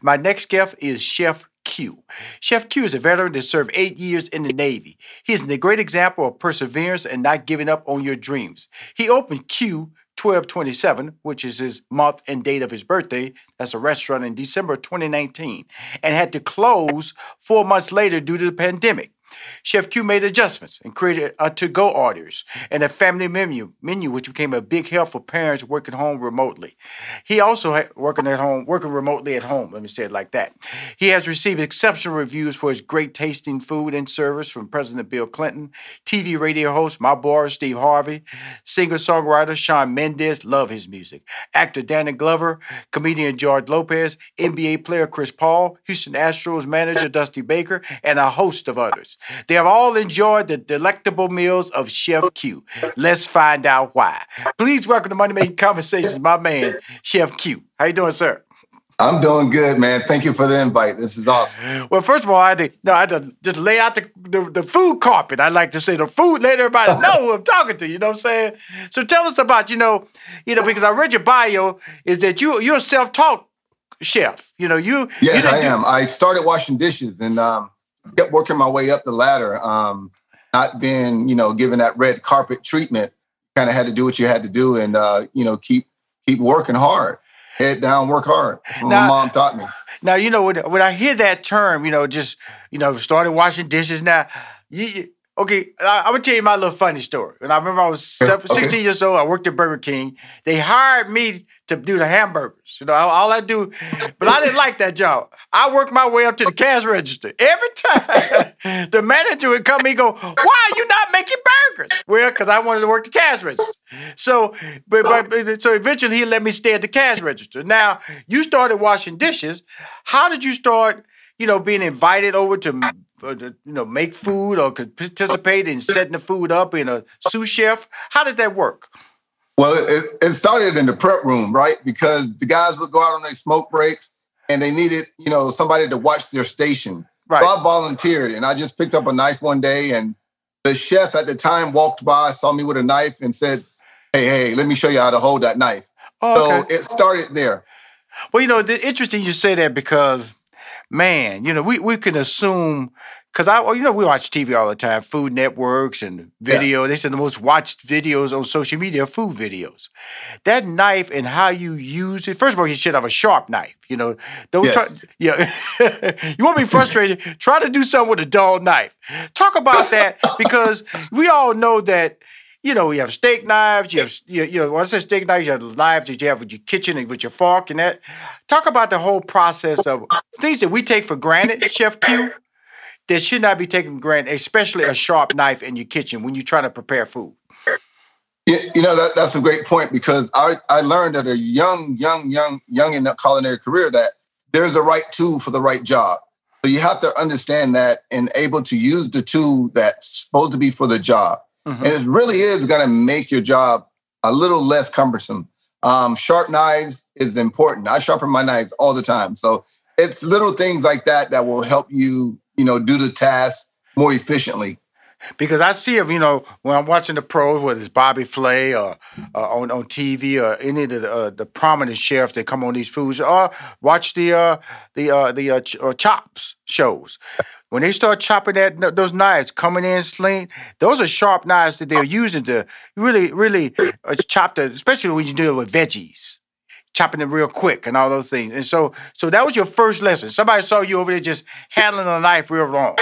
My next guest is Chef Q. Chef Q is a veteran that served eight years in the Navy. He is a great example of perseverance and not giving up on your dreams. He opened Q 1227, which is his month and date of his birthday. That's a restaurant in December 2019, and had to close four months later due to the pandemic. Chef Q made adjustments and created a to-go orders and a family menu, menu which became a big help for parents working home remotely. He also working at home, working remotely at home. Let me say it like that. He has received exceptional reviews for his great tasting food and service from President Bill Clinton, TV radio host my boy Steve Harvey, singer-songwriter Shawn Mendes, love his music, actor Danny Glover, comedian George Lopez, NBA player Chris Paul, Houston Astros manager Dusty Baker, and a host of others. They have all enjoyed the delectable meals of Chef Q. Let's find out why. Please welcome to Money Making Conversations, my man, Chef Q. How you doing, sir? I'm doing good, man. Thank you for the invite. This is awesome. Well, first of all, I had to, no, I had to just lay out the, the, the food carpet. I like to say the food, let everybody know who I'm talking to. You know what I'm saying? So tell us about, you know, you know, because I read your bio is that you you're a self-taught chef. You know, you yes, you I am. I started washing dishes and um, kept working my way up the ladder. Um, not being, you know, given that red carpet treatment, kind of had to do what you had to do, and uh, you know, keep keep working hard, head down, work hard. That's what Now- my mom taught me. Now you know when, when I hear that term, you know, just you know, started washing dishes. Now, you, okay, I, I'm gonna tell you my little funny story. And I remember I was seven, Okay. 16 years old. I worked at Burger King. They hired me to do the hamburgers. You know, all, I do, but I didn't like that job. I worked my way up to the cash register every time. the manager would come and go, "Why are you not making burgers?" Well, because I wanted to work the cash register. So, but, but so eventually he let me stay at the cash register. Now you started washing dishes. How did you start? You know, being invited over to, uh, to, you know make food or could participate in setting the food up in a sous chef. How did that work? Well, it, it started in the prep room, right? Because the guys would go out on their smoke breaks, and they needed, you know, somebody to watch their station. Right. So I volunteered, and I just picked up a knife one day, and the chef at the time walked by, saw me with a knife, and said, "Hey, hey, let me show you how to hold that knife." Oh, okay. So it started there. Well, you know, the, interesting you say that because, man, you know, we, we can assume because I, well, you know, we watch TV all the time, Food Networks and video. They say the most watched videos on social media are food videos. That knife and how you use it. First of all, you should have a sharp knife. You know, don't Yes. try. Yeah, you won't be frustrated. Try to do something with a dull knife. Talk about that because we all know that you know, you have steak knives, you have, you, you know, when I say steak knives, you have the knives that you have with your kitchen and with your fork and that. Talk about the whole process of things that we take for granted, Chef Q, that should not be taken for granted, especially a sharp knife in your kitchen when you're trying to prepare food. You, you know that that's a great point because I I learned at a young young young young in the culinary career that there's a right tool for the right job. So you have to understand that and able to use the tool that's supposed to be for the job. Mhm. And it really is going to make your job a little less cumbersome. Um, sharp knives is important. I sharpen my knives all the time. So it's little things like that that will help you, you know, do the task more efficiently. Because I see him, you know, when I'm watching the pros, whether it's Bobby Flay or uh, on on TV or any of the uh, the prominent chefs that come on these foods, or watch the uh, the uh, the uh, ch- uh, chops shows. When they start chopping that those knives coming in sling, those are sharp knives that they're using to really really chop the, especially when you deal with veggies. Chopping it real quick and all those things, and so so that was your first lesson. Somebody saw you over there just handling a knife real wrong.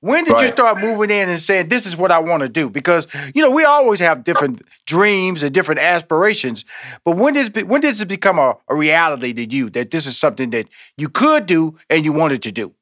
When did you start moving in and saying, this is what I want to do? Because, you know, we always have different dreams and different aspirations. But when does, when does it become a, a reality to you that this is something that you could do and you wanted to do?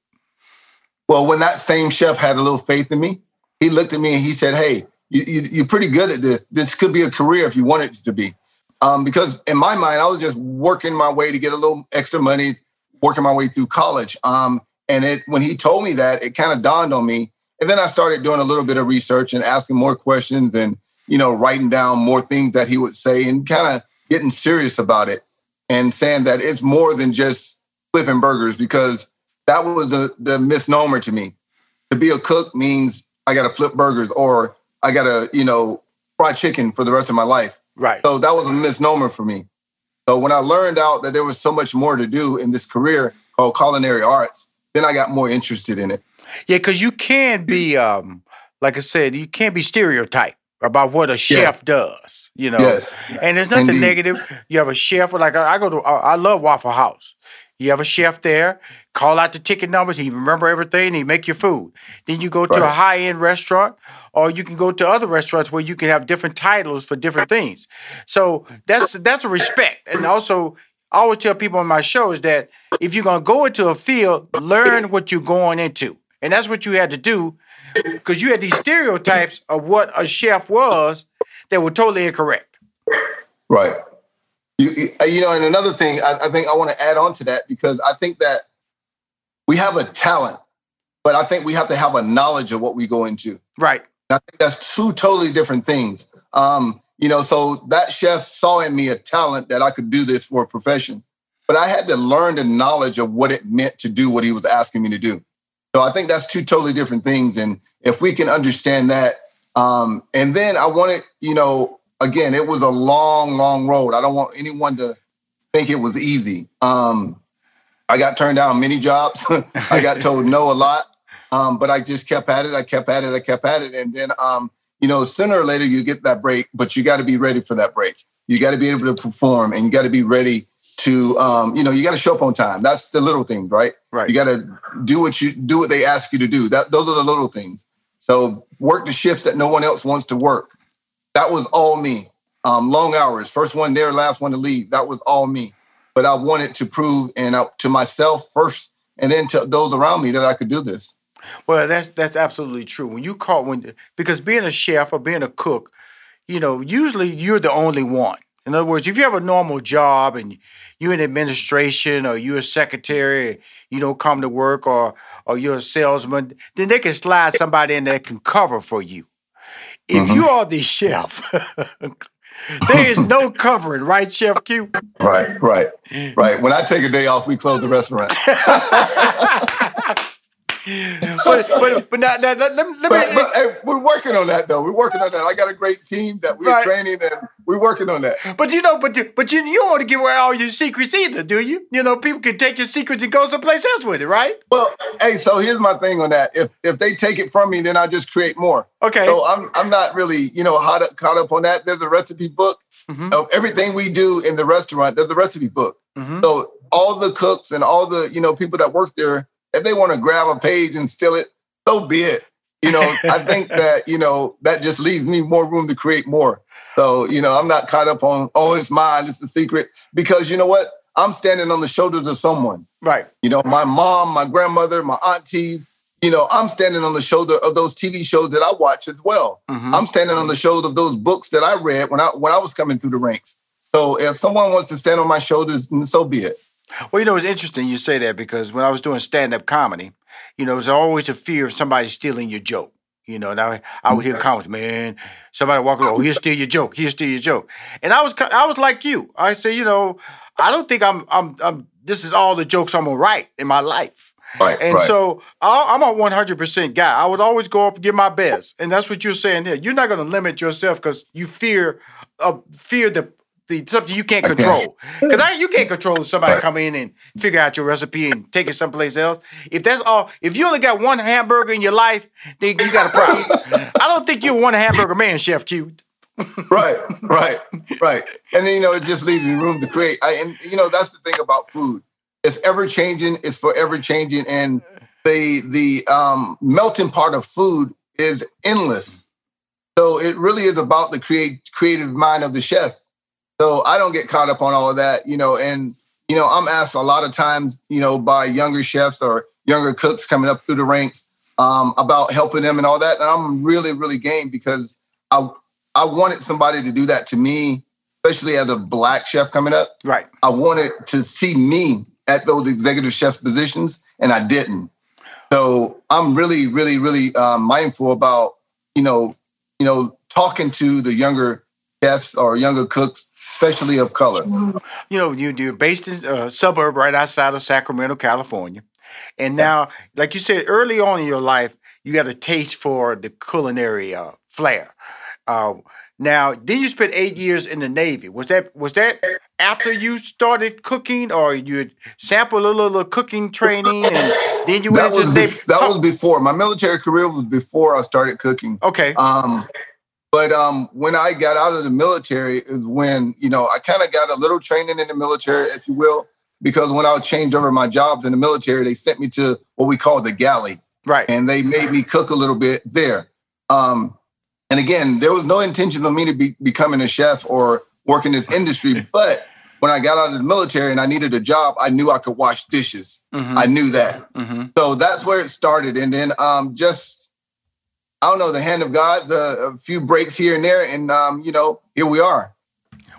Well, when that same chef had a little faith in me, he looked at me and he said, "Hey, you, you, you're pretty good at this. This could be a career if you want it to be." Um, because in my mind, I was just working my way to get a little extra money, working my way through college. Um, and it when he told me that, it kind of dawned on me. And then I started doing a little bit of research and asking more questions and you know writing down more things that he would say and kind of getting serious about it and saying that it's more than just flipping burgers because that was the the misnomer to me. To be a cook means I got to flip burgers or I got to you know fry chicken for the rest of my life. Right. So that was a misnomer for me. So when I learned out that there was so much more to do in this career, called culinary arts, then I got more interested in it. Yeah, because you can be, um, like I said, you can't be stereotyped about what a chef does. You know, yes. and there's nothing Indeed. negative. You have a chef, like I go to, I love Waffle House. You have a chef there, call out the ticket numbers, he remember everything, he make your food. Then you go to right. a high end restaurant, or you can go to other restaurants where you can have different titles for different things. So that's that's a respect. And also I always tell people on my show is that if you're gonna go into a field, learn what you're going into. And that's what you had to do because you had these stereotypes of what a chef was that were totally incorrect. Right. You, you uh, know, and another thing, I, I think I want to add on to that because I think that we have a talent, but I think we have to have a knowledge of what we go into. Right. And I think that's two totally different things. Um, you know, so that chef saw in me a talent that I could do this for a profession, but I had to learn the knowledge of what it meant to do what he was asking me to do. So I think that's two totally different things. And if we can understand that, um, and then I wanted, you know, again, it was a long, long road. I don't want anyone to think it was easy. Um, I got turned down many jobs. I got told no a lot, um, but I just kept at it. I kept at it. I kept at it, and then um, you know, sooner or later you get that break, but you got to be ready for that break. You got to be able to perform, and you got to be ready to, um, you know, you got to show up on time. That's the little things, right? Right. You got to do what you do what they ask you to do. That those are the little things. So work the shifts that no one else wants to work. That was all me. Um, long hours, first one there, last one to leave. That was all me. But I wanted to prove and uh, to myself first, and then to those around me that I could do this. Well, that's that's absolutely true. When you call when because being a chef or being a cook, you know, usually you're the only one. In other words, if you have a normal job and you're in administration or you're a secretary, you don't come to work or or you're a salesman, then they can slide somebody in that can cover for you. If mm-hmm. you are the chef, there is no covering, right, Chef Q? Right, right, right. When I take a day off, we close the restaurant. but but but now, now let, let, let but, me. But, hey, we're working on that though. We're working on that. I got a great team that we're right. training and we're working on that. But you know, but but you you don't want to give away all your secrets either, do you? You know, people can take your secrets and go someplace else with it, right? Well, hey, so here's my thing on that. If if they take it from me, then I just create more. Okay. So I'm I'm not really you know up, caught up on that. There's a recipe book mm-hmm. of everything we do in the restaurant. There's a recipe book. Mm-hmm. So all the cooks and all the you know people that work there if they want to grab a page and steal it, so be it. You know, I think that, you know, that just leaves me more room to create more. So, you know, I'm not caught up on, oh, it's mine, it's the secret. Because you know what? I'm standing on the shoulders of someone. Right. You know, my mom, my grandmother, my aunties, you know, I'm standing on the shoulder of those TV shows that I watch as well. Mm-hmm. I'm standing on the shoulder of those books that I read when I when I was coming through the ranks. So if someone wants to stand on my shoulders, so be it. Well, you know, it's interesting you say that because when I was doing stand up comedy, you know, there's always a fear of somebody stealing your joke. You know, now I would hear comments, man, somebody walking, oh, here's steal your joke, here's steal your joke, and I was, I was like you. I say, you know, I don't think I'm, I'm, I'm. This is all the jokes I'm gonna write in my life. Right, and right. so I'm a 100% guy. I would always go up and give my best, and that's what you're saying here. You're not going to limit yourself because you fear, uh, fear the the something you can't control. Because I you can't control somebody come in and figure out your recipe and take it someplace else. If that's all, if you only got one hamburger in your life, then you got a problem. I don't think you're one hamburger man, Chef Q. right, right, right. And then, you know, it just leaves you room to create. I, and you know, that's the thing about food. It's ever changing. It's forever changing, and the the um, melting part of food is endless. So it really is about the create creative mind of the chef so I don't get caught up on all of that, you know, and you know, I'm asked a lot of times, you know, by younger chefs or younger cooks coming up through the ranks um, about helping them and all that. And I'm really, really game because I I wanted somebody to do that to me, especially as a black chef coming up. Right. I wanted to see me at those executive chef positions, and I didn't. So I'm really, really, really um, mindful about you know, you know, talking to the younger chefs or younger cooks especially of color. You know, you, you're based in a suburb right outside of Sacramento, California. And now, like you said, early on in your life, you got a taste for the culinary uh, flair. Uh, Now, then you spent eight years in the Navy. Was that was that after you started cooking, or you sampled a little, little cooking training, and then you that went was to the Navy? that was before my military career was before I started cooking. okay. Um, but um, when I got out of the military is when you know I kind of got a little training in the military, if you will, because when I changed over my jobs in the military, they sent me to what we call the galley, Right. and they made me cook a little bit there. Um, and again, there was no intentions of me to be becoming a chef or work in this industry, but when I got out of the military and I needed a job, I knew I could wash dishes. Mhm, I knew that. mhm. So that's where it started. And then um, just, I don't know, the hand of God, the few breaks here and there. And, um, you know, here we are.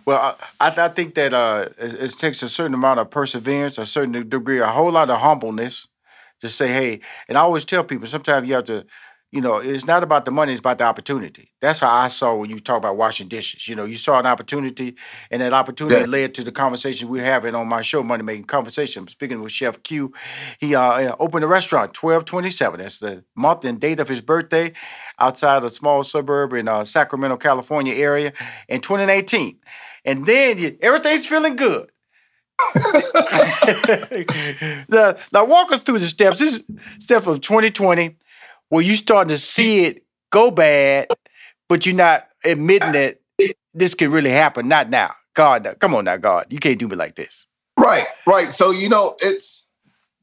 Well, I, I I think that uh, it, it takes a certain amount of perseverance, a certain degree, a whole lot of humbleness to say, hey, and I always tell people sometimes you have to, you know, it's not about the money, it's about the opportunity. That's how I saw when you talk about washing dishes. You know, you saw an opportunity, and that opportunity Yeah. led to the conversation we're having on my show, Money Making Conversation. I'm speaking with Chef Q. He uh, opened a restaurant, 1227. That's the month and date of his birthday outside a small suburb in uh, Sacramento, California area in 2018. And then you, everything's feeling good. now, now walk us through the steps. This is step of 2020 where you starting to see it go bad, but you're not admitting that this could really happen. Not now. God, come on now, God. You can't do me like this. Right, right. So, you know, it's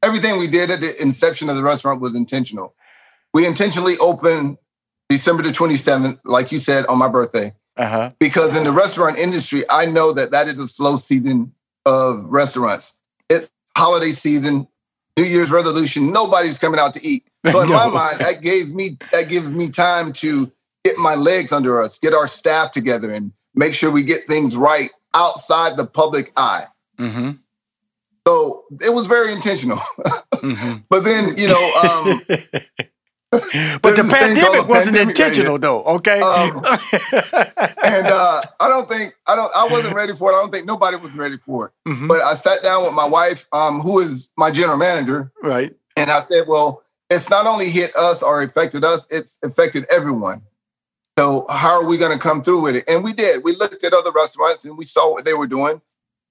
everything we did at the inception of the restaurant was intentional. We intentionally opened December the 27th, like you said, on my birthday. Uh-huh. because in the restaurant industry, I know that that is a slow season of restaurants. It's holiday season, New Year's resolution. Nobody's coming out to eat. So in my mind, that gives me that gives me time to get my legs under us, get our staff together, and make sure we get things right outside the public eye. Mm-hmm. So it was very intentional. mm-hmm. but then, you know, um, But the There's this thing called pandemic wasn't pandemic right intentional, though. Okay. Um, and uh, I don't think I don't I wasn't ready for it. I don't think nobody was ready for it. Mhm. But I sat down with my wife, um, who is my general manager, right. and I said, "Well, it's not only hit us or affected us; it's affected everyone. So how are we going to come through with it?" And we did. We looked at other restaurants and we saw what they were doing.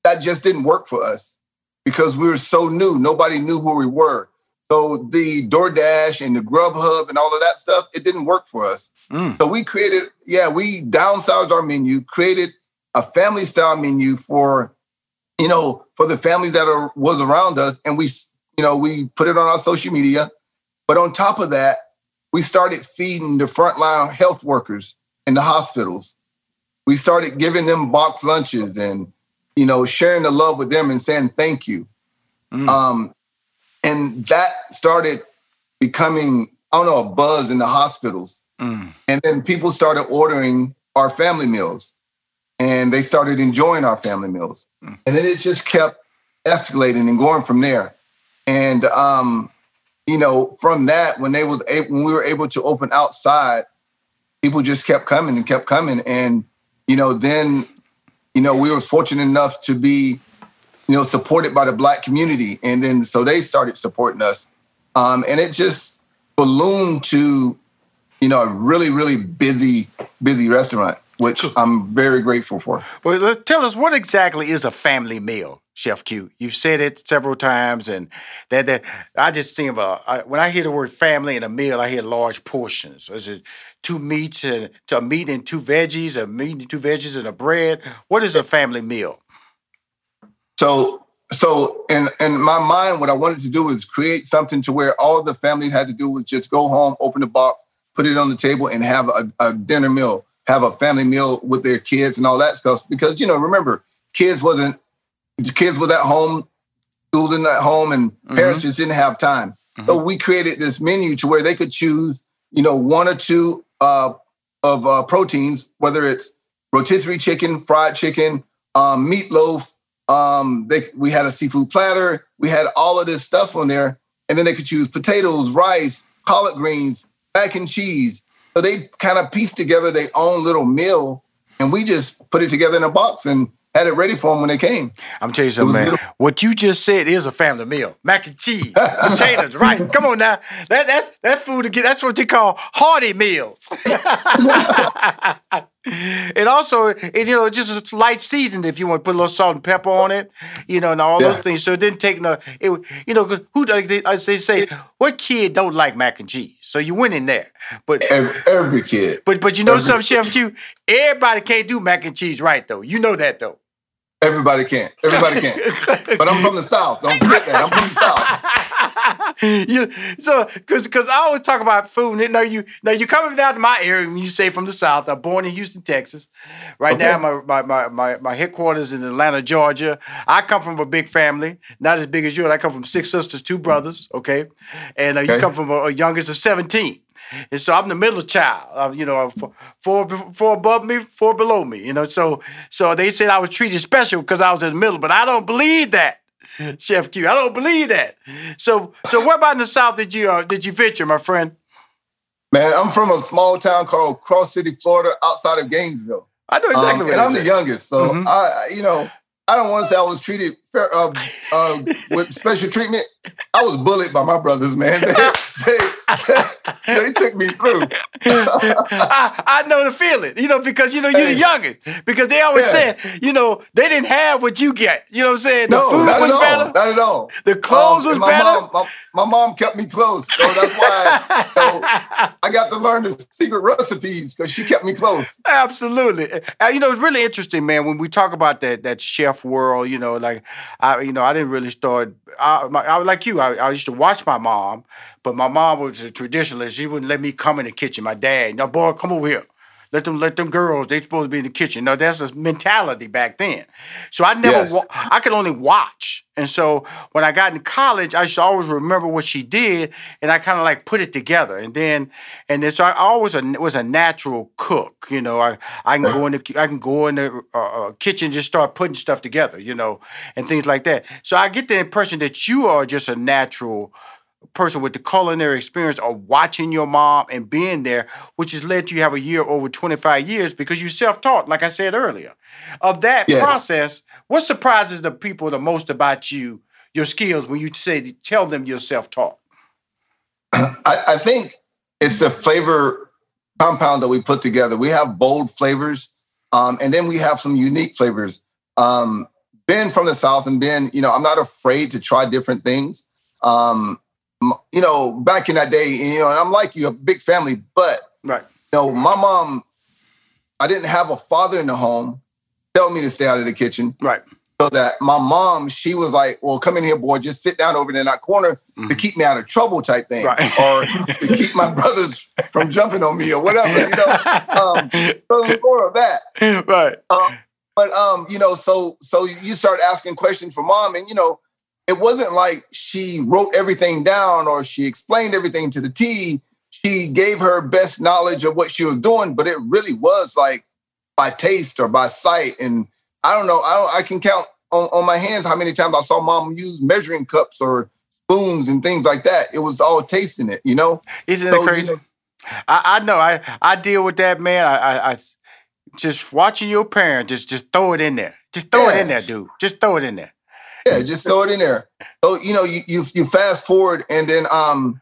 That just didn't work for us because we were so new. Nobody knew who we were. So the DoorDash and the Grubhub and all of that stuff, it didn't work for us. Mm. So we created, yeah, we downsized our menu, created a family style menu for, you know, for the families that are was around us, and we, you know, we put it on our social media. But on top of that, we started feeding the frontline health workers in the hospitals. We started giving them box lunches and, you know, sharing the love with them and saying thank you. Mm. Um, and that started becoming, I don't know, a buzz in the hospitals. Mm. And then people started ordering our family meals and they started enjoying our family meals. Mm. And then it just kept escalating and going from there. And um, you know, from that, when they was able, when we were able to open outside, people just kept coming and kept coming. And, you know, then, you know, we were fortunate enough to be, you know, supported by the black community. And then so they started supporting us. Um, and it just ballooned to, you know, a really, really busy, busy restaurant, which I'm very grateful for. Well, tell us what exactly is a family meal, Chef Q. You've said it several times, and that that I just think of a I, when I hear the word family and a meal, I hear large portions. Is it two meats and to a meat and two veggies, a meat and two veggies and a bread? What is a family meal? So, so in in my mind, what I wanted to do was create something to where all the family had to do was just go home, open the box, put it on the table, and have a, a dinner meal, have a family meal with their kids and all that stuff. Because you know, remember, kids wasn't the kids was at home, schooling at home, and parents just didn't have time. So we created this menu to where they could choose, you know, one or two uh, of uh, proteins, whether it's rotisserie chicken, fried chicken, um, meatloaf. Um, they, we had a seafood platter. We had all of this stuff on there, and then they could choose potatoes, rice, collard greens, mac and cheese. So they kind of pieced together their own little meal, and we just put it together in a box and had it ready for them when they came. I'm tell you something, man. little- What you just said is a family meal. Mac and cheese, potatoes, right? Come on now. That that's that food again. That's what they call hearty meals. And also, and, you know, just a light seasoned if you want to put a little salt and pepper on it, you know, and all Yeah. those things. So it didn't take no, it, you know, who like they, as they say, what kid don't like mac and cheese? So you went in there, but Every, every kid, but but you know Every- something, Chef Q, everybody can't do mac and cheese right though. You know that though. Everybody can. Everybody can. But I'm from the South. Don't forget that. I'm from the South. you, so, because because I always talk about food. And now you now you coming down to my area when you say from the South. I'm born in Houston, Texas. Right now, my, my my my my headquarters in Atlanta, Georgia. I come from a big family, not as big as yours. I come from six sisters, two brothers. Okay, and uh, you Okay. come from a, a youngest of seventeen. And so I'm the middle child. Uh, you know, I'm four, four, above me, four below me. You know, so so they said I was treated special because I was in the middle, but I don't believe that. Chef Q. I don't believe that. So, so where about in the South did you uh, did you venture, my friend? Man, I'm from a small town called Cross City, Florida, outside of Gainesville. I know exactly Um, where and I'm the youngest, so Mhm. I, I- you know, I don't want to say I was treated fair, uh, uh, with special treatment. I was bullied by my brothers, man. They, they, they took me through. I, I know the feeling, you know, because you know you're the youngest. Because they always Yeah. said, you know, they didn't have what you get. You know what I'm saying? The No, food not was at all. better. Not at all. The clothes Um, was my better. Mom, my, my mom kept me close, so that's why so I got to learn the secret recipes because she kept me close. Absolutely. Uh, you know, it's really interesting, man. When we talk about that that chef world, you know, like I, you know, I didn't really start. I, my, I was like you. I, I used to watch my mom, but my mom was a She wouldn't let me come in the kitchen. My dad, now boy, come over here. Let them let them girls. They supposed to be in the kitchen. Now that's a mentality back then. So I never. Yes. wa- I could only watch. And so when I got in college, I used to always remember what she did, and I kind of like put it together. And then, and then, so I always a, was a natural cook. You know, I I can go in the I can go in the uh, uh, kitchen just start putting stuff together. You know, and things like that. So I get the impression that you are just a natural person with the culinary experience of watching your mom and being there, which has led to you have a year over 25 years because you self-taught, like I said earlier. Of that Yes. process, what surprises the people the most about you, your skills, when you say tell them you're self-taught? I, I think it's the flavor compound that we put together. We have bold flavors, um, and then we have some unique flavors. Um, being from the South, and then you know, I'm not afraid to try different things. Um, you know, back in that day, you know, and I'm like you, a big family, but Right. you know, my mom, I didn't have a father in the home tell me to stay out of the kitchen. Right. So that my mom, she was like, "Well, come in here, boy. Just sit down over there in that corner to keep me out of trouble," type thing, Right. or to keep my brothers from jumping on me or whatever. You know, um, so more of that. right. Um, but um, you know, so so you start asking questions for mom, and you know, it wasn't like she wrote everything down or she explained everything to the T. She gave her best knowledge of what she was doing, but it really was like by taste or by sight. And I don't know, I don't, I can count on, on my hands how many times I saw mom use measuring cups or spoons and things like that. It was all tasting it, you know. Isn't So, it you crazy? know- I, I know. I, I deal with that, man. I, I, I just watching your parents, just just throw it in there. Just throw it in there, dude. Just throw it in there. Yeah, just throw it in there. So you know, you you you fast forward, and then um,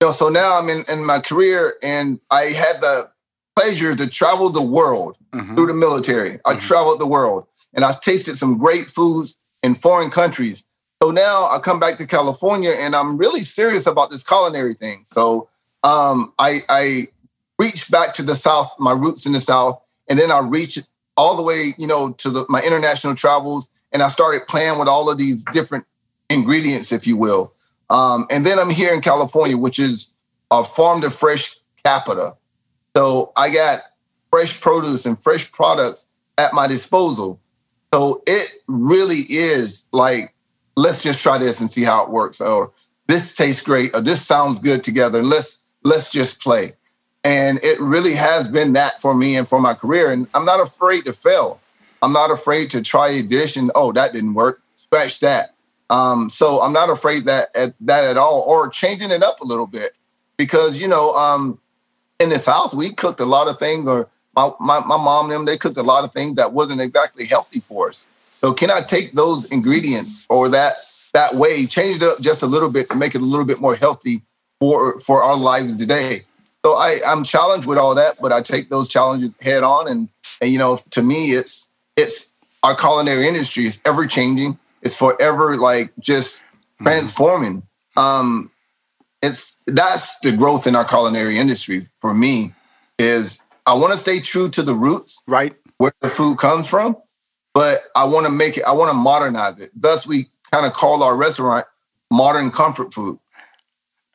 you know, so now I'm in in my career, and I had the pleasure to travel the world Mhm. through the military. I Mhm. traveled the world, and I tasted some great foods in foreign countries. So now I come back to California, and I'm really serious about this culinary thing. So um, I I reach back to the South, my roots in the South, and then I reach all the way, you know, to the, my international travels, and I started playing with all of these different ingredients, if you will. Um, and then I'm here in California, which is a farm to fresh capita. So I got fresh produce and fresh products at my disposal. So it really is like, let's just try this and see how it works. Or this tastes great, or this sounds good together. Let's let's just play. And it really has been that for me and for my career. And I'm not afraid to fail. I'm not afraid to try a dish and oh, that didn't work. Scratch that. Um, so I'm not afraid that at that at all, or changing it up a little bit, because you know, um, in the South we cooked a lot of things, or my, my my mom and them they cooked a lot of things that wasn't exactly healthy for us. So can I take those ingredients or that that way, change it up just a little bit to make it a little bit more healthy for for our lives today? So I, I'm challenged with all that, but I take those challenges head on. And, and you know, to me, it's it's our culinary industry is ever changing. It's forever like just mm-hmm. transforming. Um, it's that's the growth in our culinary industry for me. Is I want to stay true to the roots, right, where the food comes from, but I want to make it. I want to modernize it. Thus, we kind of call our restaurant modern comfort food.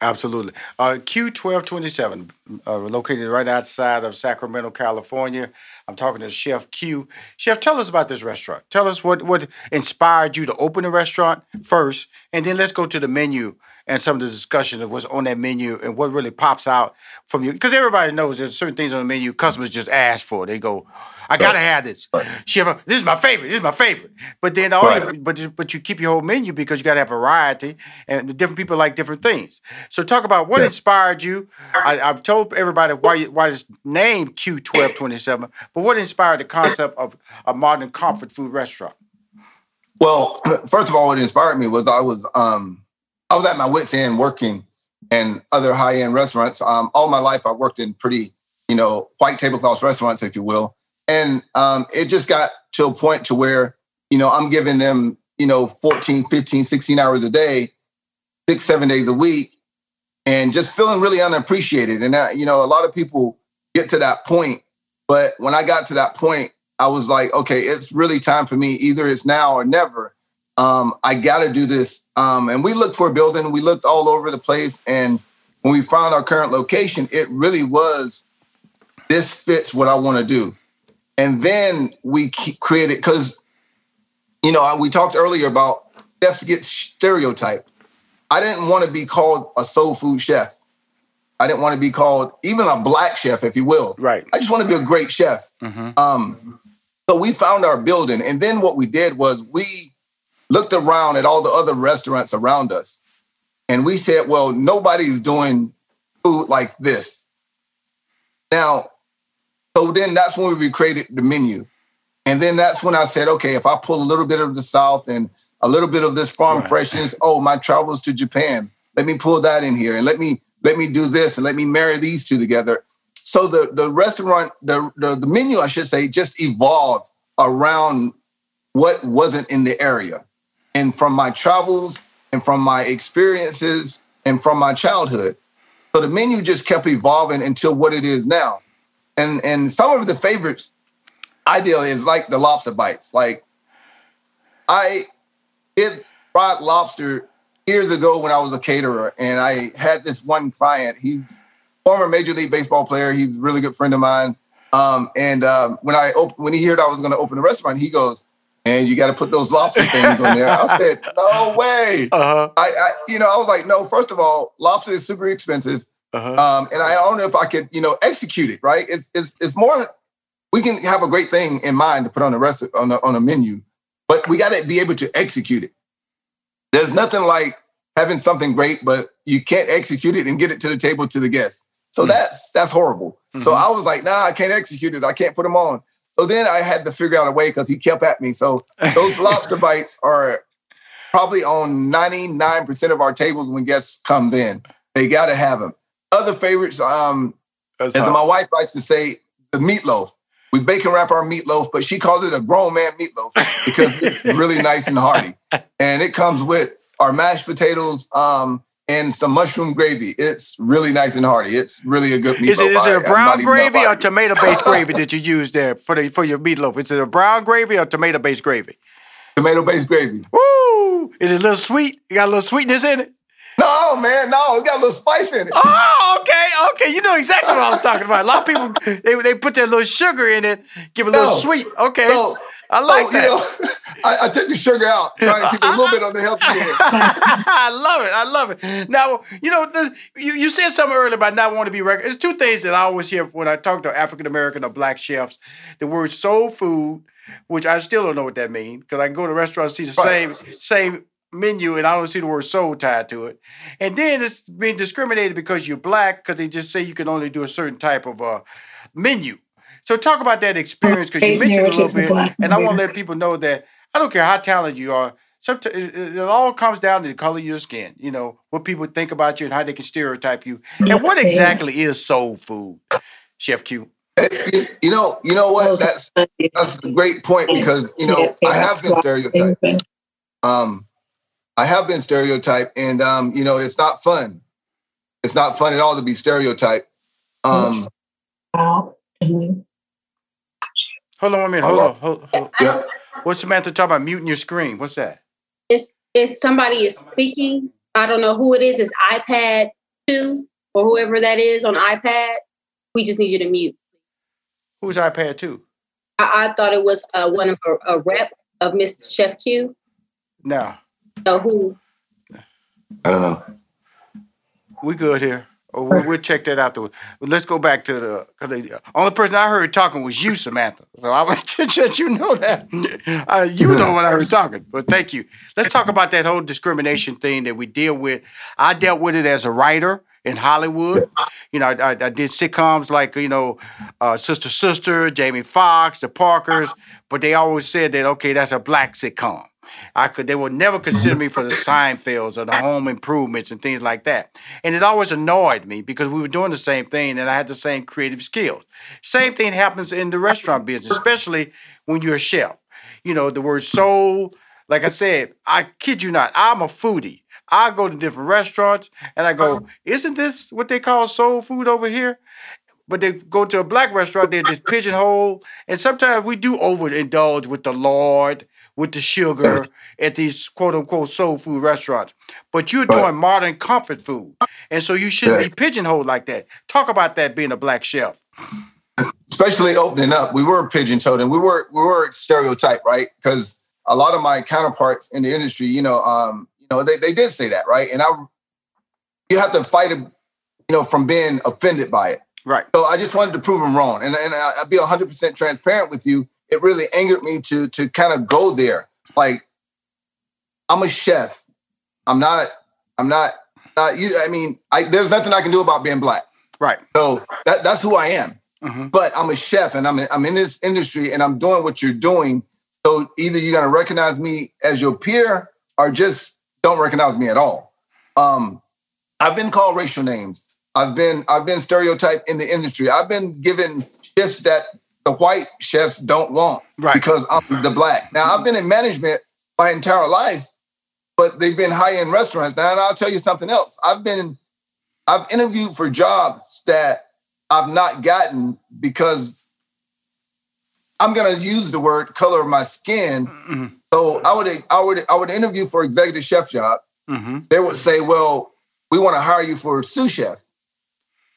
Absolutely. Uh, Q1227, uh, located right outside of Sacramento, California. I'm talking to Chef Q. Chef, tell us about this restaurant. Tell us what, what inspired you to open the restaurant first, and then let's go to the menu and some of the discussion of what's on that menu and what really pops out from you. Because everybody knows there's certain things on the menu customers just ask for. They go, I gotta have this. Right. Chef, this is my favorite. This is my favorite. But then, all right. you, but but you keep your whole menu because you gotta have variety, and different people like different things. So talk about what yeah. inspired you. I, have told everybody why you, why it's named Q1227, but what inspired the concept of a modern comfort food restaurant? Well, first of all, what inspired me was I was um, I was at my wits end working in other high end restaurants. Um, all my life, I worked in pretty, you know, white tablecloth restaurants, if you will. And um, it just got to a point to where, you know, I'm giving them, you know, 14, 15, 16 hours a day, six, seven days a week, and just feeling really unappreciated. And, that, you know, a lot of people get to that point. But when I got to that point, I was like, okay, it's really time for me. Either it's now or never um, I got to do this. Um, and we looked for a building. We looked all over the place. And when we found our current location, it really was this fits what I want to do. And then we created, because, you know, we talked earlier about chefs get stereotyped. I didn't want to be called a soul food chef. I didn't want to be called even a black chef, if you will. Right. I just want to be a great chef. Mm-hmm. Um, so we found our building. And then what we did was we looked around at all the other restaurants around us and we said, well, nobody's doing food like this. Now, so then that's when we created the menu. And then that's when I said, okay, if I pull a little bit of the South and a little bit of this farm right. freshness, oh, my travels to Japan, let me pull that in here and let me let me do this and let me marry these two together. So the the restaurant, the the, the menu, I should say, just evolved around what wasn't in the area and from my travels and from my experiences and from my childhood. So the menu just kept evolving until what it is now. And and some of the favorites ideal is like the lobster bites. Like I did fried lobster years ago when I was a caterer, and I had this one client. He's former Major League Baseball player. He's a really good friend of mine. Um, and um, when I op- when he heard I was going to open a restaurant, he goes, and you got to put those lobster things on there. I said, no way. Uh-huh. I, I, you know, I was like, no. First of all, lobster is super expensive, uh-huh. um, and I don't know if I could, you know, execute it. Right? It's it's it's more. We can have a great thing in mind to put on the rest on the on a menu, but we got to be able to execute it. There's nothing like having something great, but you can't execute it and get it to the table to the guests. So mm-hmm. that's that's horrible. Mm-hmm. So I was like, nah, I can't execute it. I can't put them on. So then I had to figure out a way because he kept at me. So those lobster bites are probably on 99% of our tables when guests come in. They got to have them. Other favorites, um, as my wife likes to say, the meatloaf. We bacon wrap our meatloaf, but she calls it a grown man meatloaf because it's really nice and hearty. And it comes with our mashed potatoes, um, and some mushroom gravy. It's really nice and hearty. It's really a good meatloaf. Is it, is it a brown gravy or tomato based gravy that you use there for the for your meatloaf? Is it a brown gravy or tomato based gravy? Tomato based gravy. Woo! Is it a little sweet? You got a little sweetness in it? No, man, no, it got a little spice in it. Oh, okay, okay. You know exactly what I was talking about. A lot of people they, they put that little sugar in it, give it a little no, sweet. Okay. I like oh, that. You know, I, I, took the sugar out, trying to keep a little bit on the healthy end. I love it. I love it. Now, you know, the, you, you said something earlier about not wanting to be recognized. There's two things that I always hear when I talk to African American or black chefs. The word soul food, which I still don't know what that means, because I can go to restaurants and see the right. same same menu and I don't see the word soul tied to it. And then it's being discriminated because you're black, because they just say you can only do a certain type of uh, menu. So talk about that experience because you mentioned a little bit, and I want to let people know that I don't care how talented you are. sometimes it, it all comes down to the color of your skin. You know what people think about you and how they can stereotype you. And what exactly is soul food, Chef Q? You, you know, you know what? That's that's a great point because you know I have been stereotyped. Um, I have been stereotyped, and um, you know, it's not fun. It's not fun at all to be stereotyped. Um, hold on one minute. Hold on. Hold, hold. Yeah. What's Samantha talking about? Muting your screen. What's that? It's it's somebody is speaking. I don't know who it is. It's iPad two or whoever that is on iPad. We just need you to mute. Who's iPad two? I, I thought it was uh, one of a, a rep of Mr. Chef Q. No. So who? I don't know. We good here. Oh, we'll, we'll, check that out. Though. Let's go back to the because the only person I heard talking was you, Samantha. So I want to let you know that uh, you know what I heard talking. But thank you. Let's talk about that whole discrimination thing that we deal with. I dealt with it as a writer in Hollywood. You know, I, I did sitcoms like you know, uh, Sister Sister, Jamie Foxx, The Parkers, but they always said that okay, that's a black sitcom. I could they would never consider me for the mm-hmm. Seinfelds or the home improvements and things like that. And it always annoyed me because we were doing the same thing and I had the same creative skills. Same thing happens in the restaurant business, especially when you're a chef. You know, the word soul, like I said, I kid you not, I'm a foodie. I go to different restaurants and I go, isn't this what they call soul food over here? but they go to a black restaurant, they're just pigeonhole. And sometimes we do overindulge with the Lord with the sugar at these quote unquote soul food restaurants. But you're doing modern comfort food. And so you shouldn't yeah. be pigeonholed like that. Talk about that being a black chef. Especially opening up, we were pigeon-toed and we were we were stereotyped, right? Because a lot of my counterparts in the industry, you know, um, you know, they, they did say that, right? And I you have to fight it, you know, from being offended by it. Right. So I just wanted to prove them wrong. And, and I'll be 100% transparent with you it really angered me to to kind of go there. Like, I'm a chef. I'm not. I'm not. Uh, you, I mean, I, there's nothing I can do about being black. Right. So that, that's who I am. Mm-hmm. But I'm a chef, and I'm in, I'm in this industry, and I'm doing what you're doing. So either you're gonna recognize me as your peer, or just don't recognize me at all. Um, I've been called racial names. I've been I've been stereotyped in the industry. I've been given shifts that the white chefs don't want right. because I'm the black. Now I've been in management my entire life, but they've been high end restaurants. Now, and I'll tell you something else. I've been, I've interviewed for jobs that I've not gotten because I'm going to use the word color of my skin. Mm-hmm. So I would, I would, I would interview for executive chef job. Mm-hmm. They would say, "Well, we want to hire you for a sous chef,"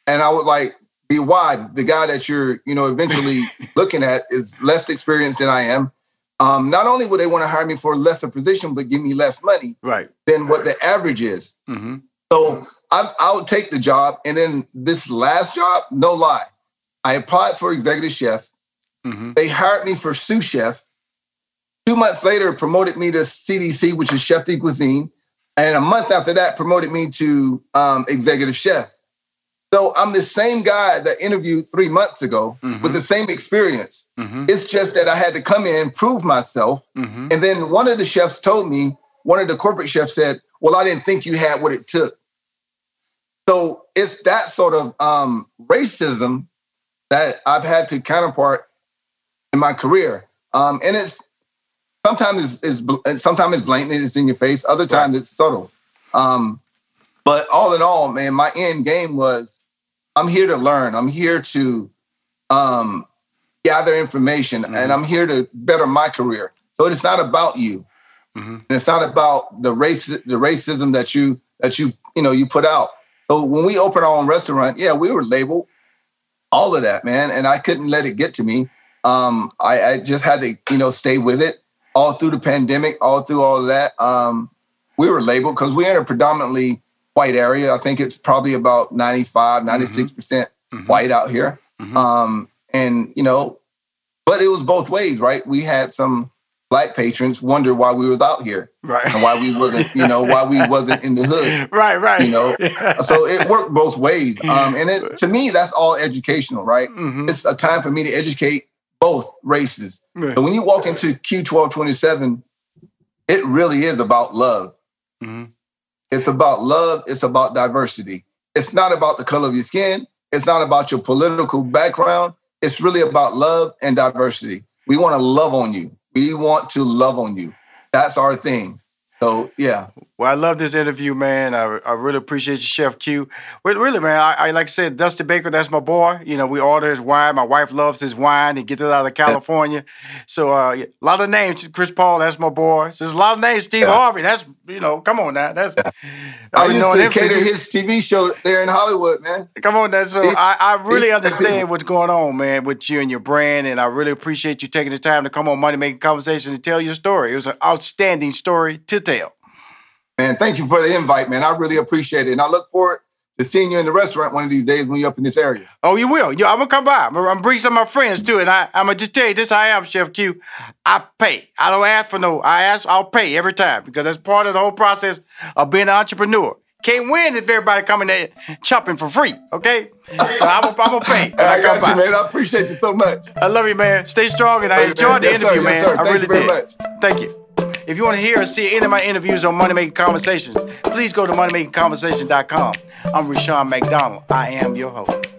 and I would like, be wide. The guy that you're, you know, eventually looking at is less experienced than I am. Um, not only would they want to hire me for a lesser position, but give me less money right. than what the average is. Mm-hmm. So I, I would take the job. And then this last job, no lie, I applied for executive chef. Mm-hmm. They hired me for sous chef. Two months later, promoted me to CDC, which is chef de cuisine. And a month after that, promoted me to um, executive chef. So I'm the same guy that interviewed three months ago mm-hmm. with the same experience. Mm-hmm. It's just that I had to come in, and prove myself. Mm-hmm. And then one of the chefs told me, one of the corporate chefs said, Well, I didn't think you had what it took. So it's that sort of um, racism that I've had to counterpart in my career. Um, and it's sometimes it's, it's sometimes it's blatant, it's in your face. Other times right. it's subtle. Um, but all in all, man, my end game was I'm here to learn. I'm here to um, gather information, mm-hmm. and I'm here to better my career. So it's not about you, mm-hmm. and it's not about the race, the racism that you that you you know you put out. So when we opened our own restaurant, yeah, we were labeled all of that, man, and I couldn't let it get to me. Um, I, I, just had to you know stay with it all through the pandemic, all through all of that. Um, we were labeled because we're in a predominantly white area. I think it's probably about 95, 96% mm-hmm. percent mm-hmm. white out here. Mm-hmm. Um, and, you know, but it was both ways, right? We had some black patrons wonder why we was out here. Right. And why we wasn't, you know, why we wasn't in the hood. Right, right. You know, yeah. so it worked both ways. Um, and it, to me, that's all educational, right? Mm-hmm. It's a time for me to educate both races. Right. So when you walk into Q1227, it really is about love. Mhm. It's about love. It's about diversity. It's not about the color of your skin. It's not about your political background. It's really about love and diversity. We want to love on you. We want to love on you. That's our thing. So yeah, Well, I love this interview, man. I, I really appreciate you, Chef Q. Well, really, man, I, I like I said, Dusty Baker, that's my boy. You know, we order his wine. My wife loves his wine. He gets it out of California. So uh, a lot of names. Chris Paul, that's my boy. So there's a lot of names. Steve Yeah. Harvey, that's you know, come on now. That's I been used to cater his TV show there in Hollywood, man. Come on, that so He- I, I really he- understand what's going on, man, with you and your brand, and I really appreciate you taking the time to come on Money Making Conversation and tell your story. It was an outstanding story to tell. Man, thank you for the invite, man. I really appreciate it. And I look forward to seeing you in the restaurant one of these days when you're up in this area. Oh, you will. Yeah, I'm gonna come by. I'm gonna, bring some of my friends too, and I, I'm gonna just tell you this: how I am, Chef Q. I pay. I don't ask for no. I ask. I'll pay every time because that's part of the whole process of being an entrepreneur. Can't win if everybody coming there chopping for free. Okay, so I'm gonna, I'm gonna pay. And I I got you, by. man. I appreciate you so much. I love you, man. Stay strong, and I Hey, man. enjoyed the Yes, sir. interview, Yes, man. sir. I Thank really you very did. Thank you. If you want to hear or see any of my interviews on Money Making Conversations, please go to moneymakingconversation.com. I'm Rushion McDonald. I am your host.